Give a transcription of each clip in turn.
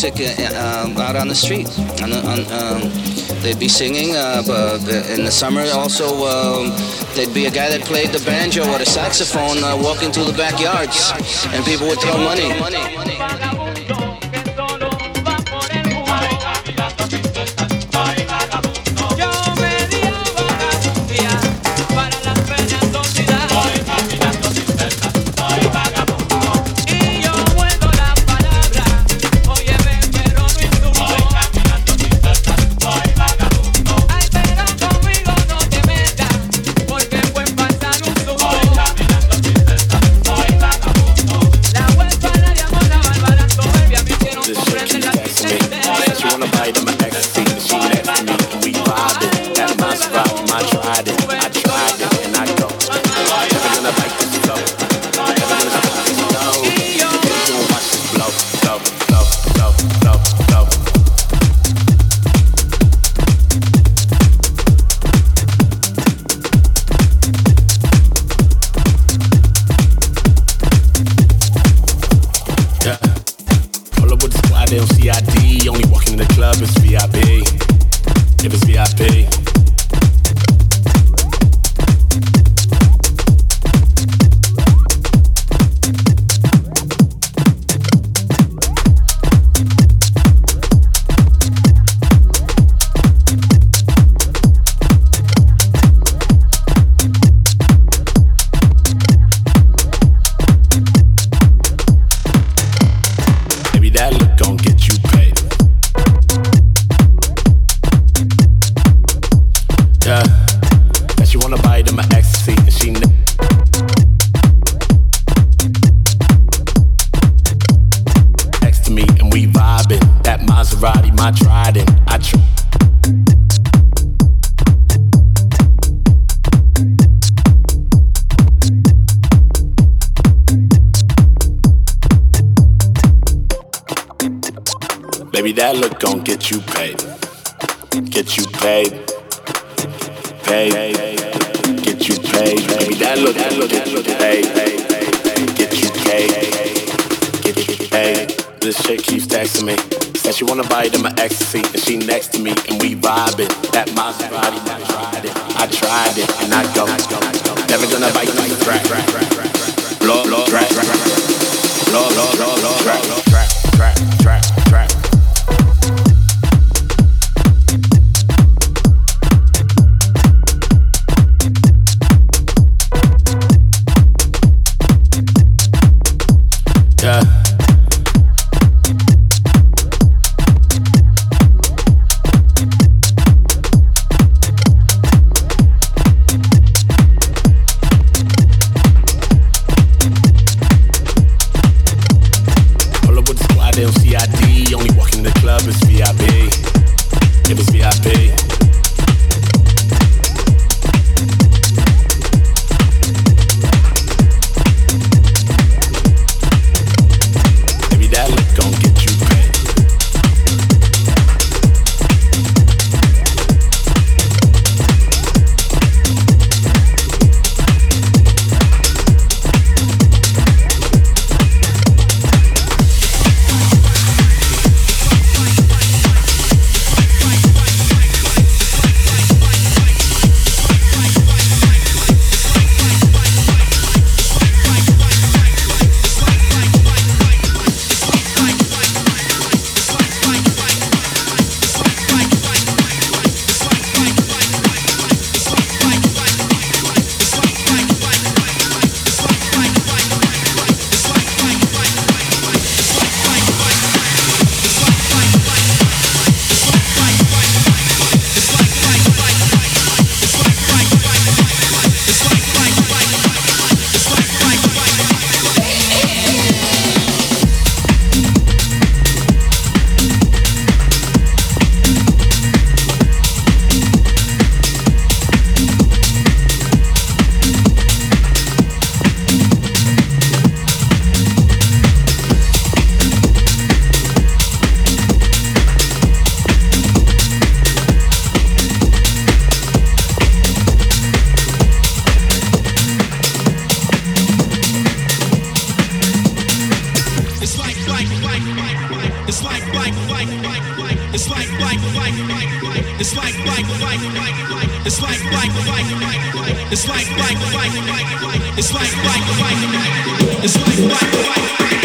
music uh, uh, out on the street. On, on, uh, um, they'd be singing. Uh, in the summer, also, um, there'd be a guy that played the banjo or the saxophone walking through the backyards, and people would throw money. this chick keeps texting me. Said she wanna bite in my ecstasy, and she next to me, and we vibing. That Maserati, I tried it, I tried it, and I go. Never gonna bite like crack, blow, blow, blow, blow, blow, blow, blow, blow, blow. It's like like like like like. It's like like like like like. It's like like like like like. It's like like like like like. It's like like like like like. It's like like like like like. It's like like like like.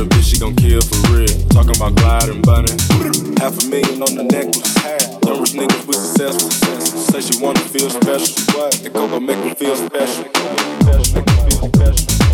a bitch, she gon' kill for real. Talking about gliding bunny. Half a million on the necklace. Them rich niggas with success. Say she wanna feel special. It go make me feel special. Make me feel special.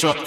Destruct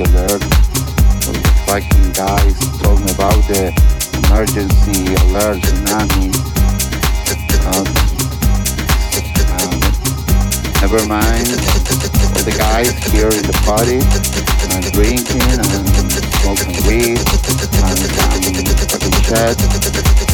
the alert for the fucking guys talking about the emergency alert tsunami. Uh, uh, never mind. All the guys here in the party are drinking and smoking weed and um, fucking chat.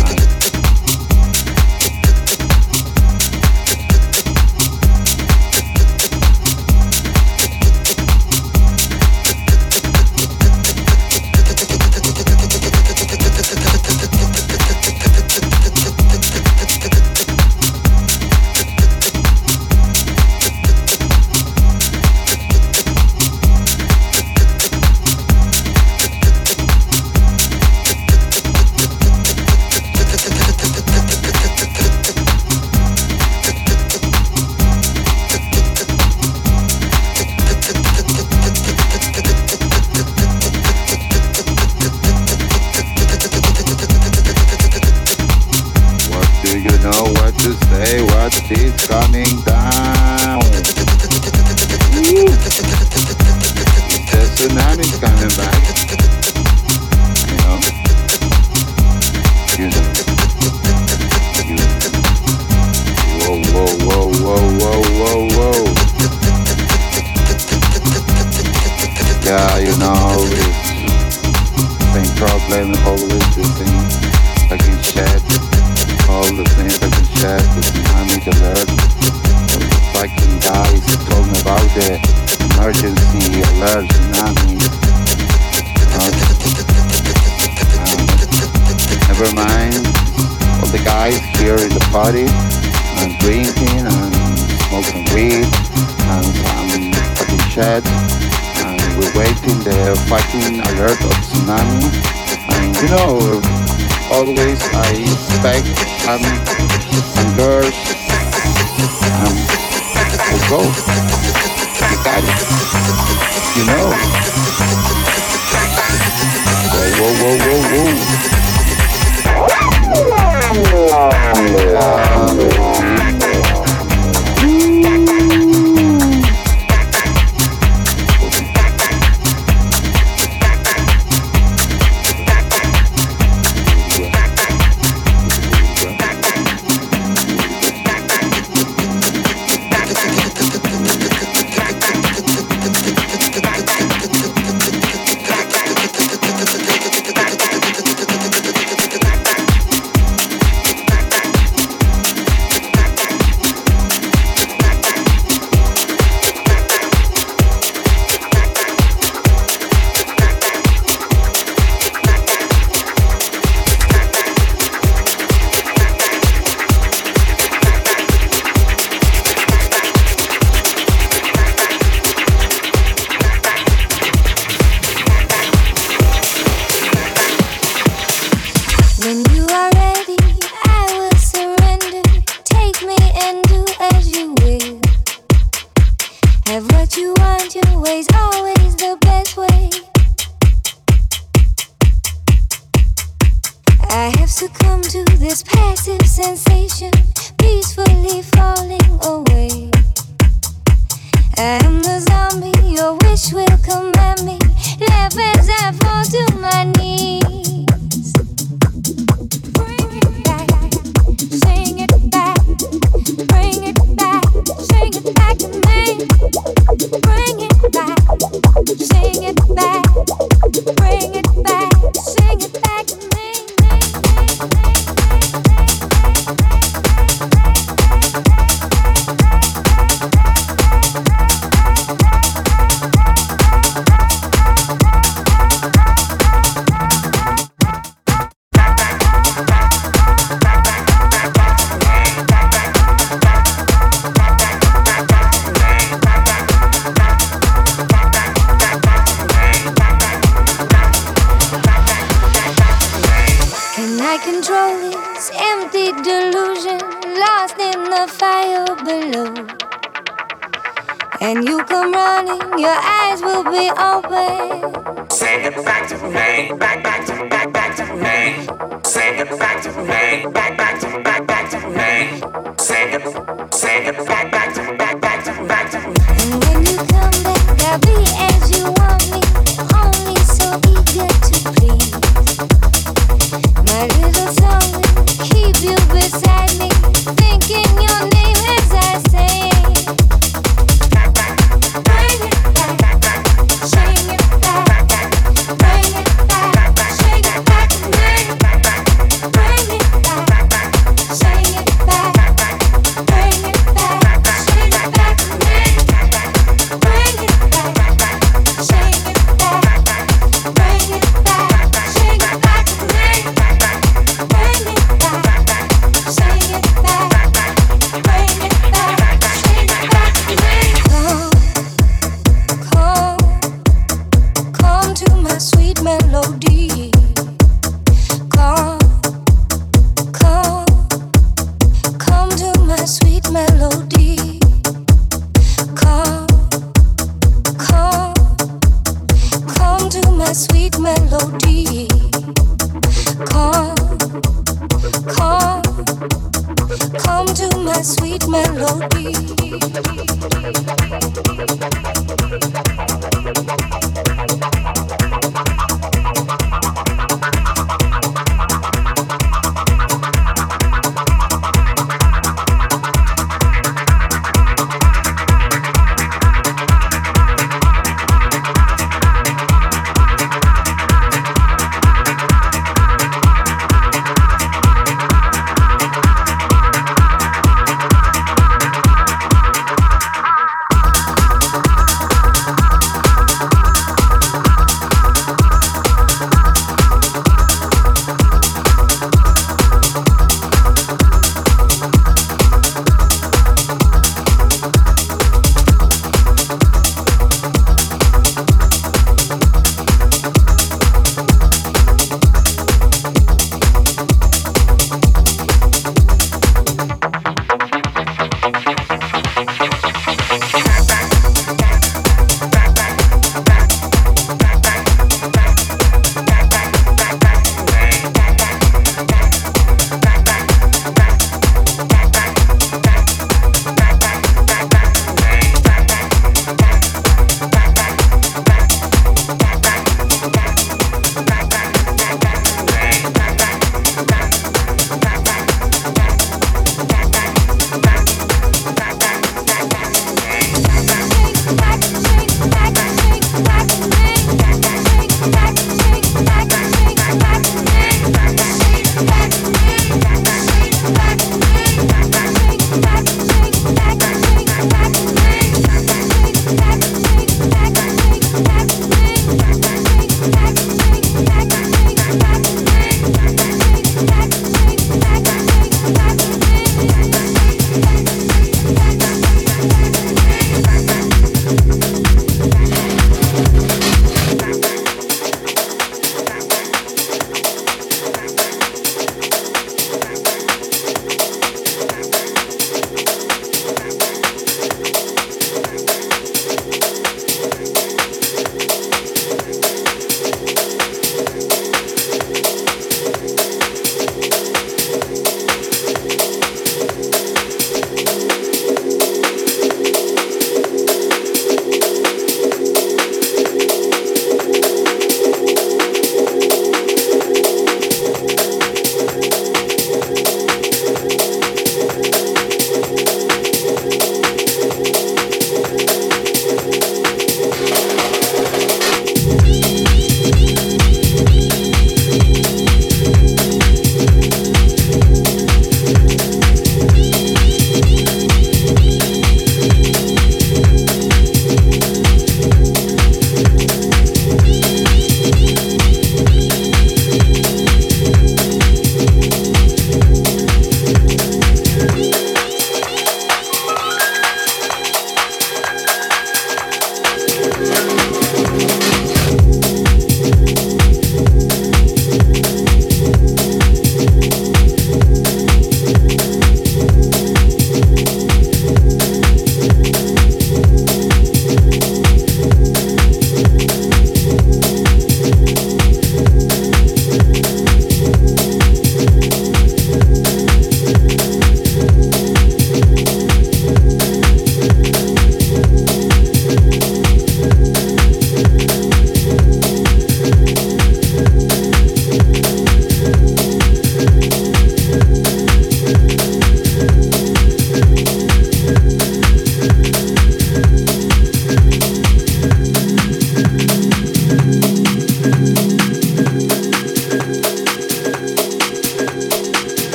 say me.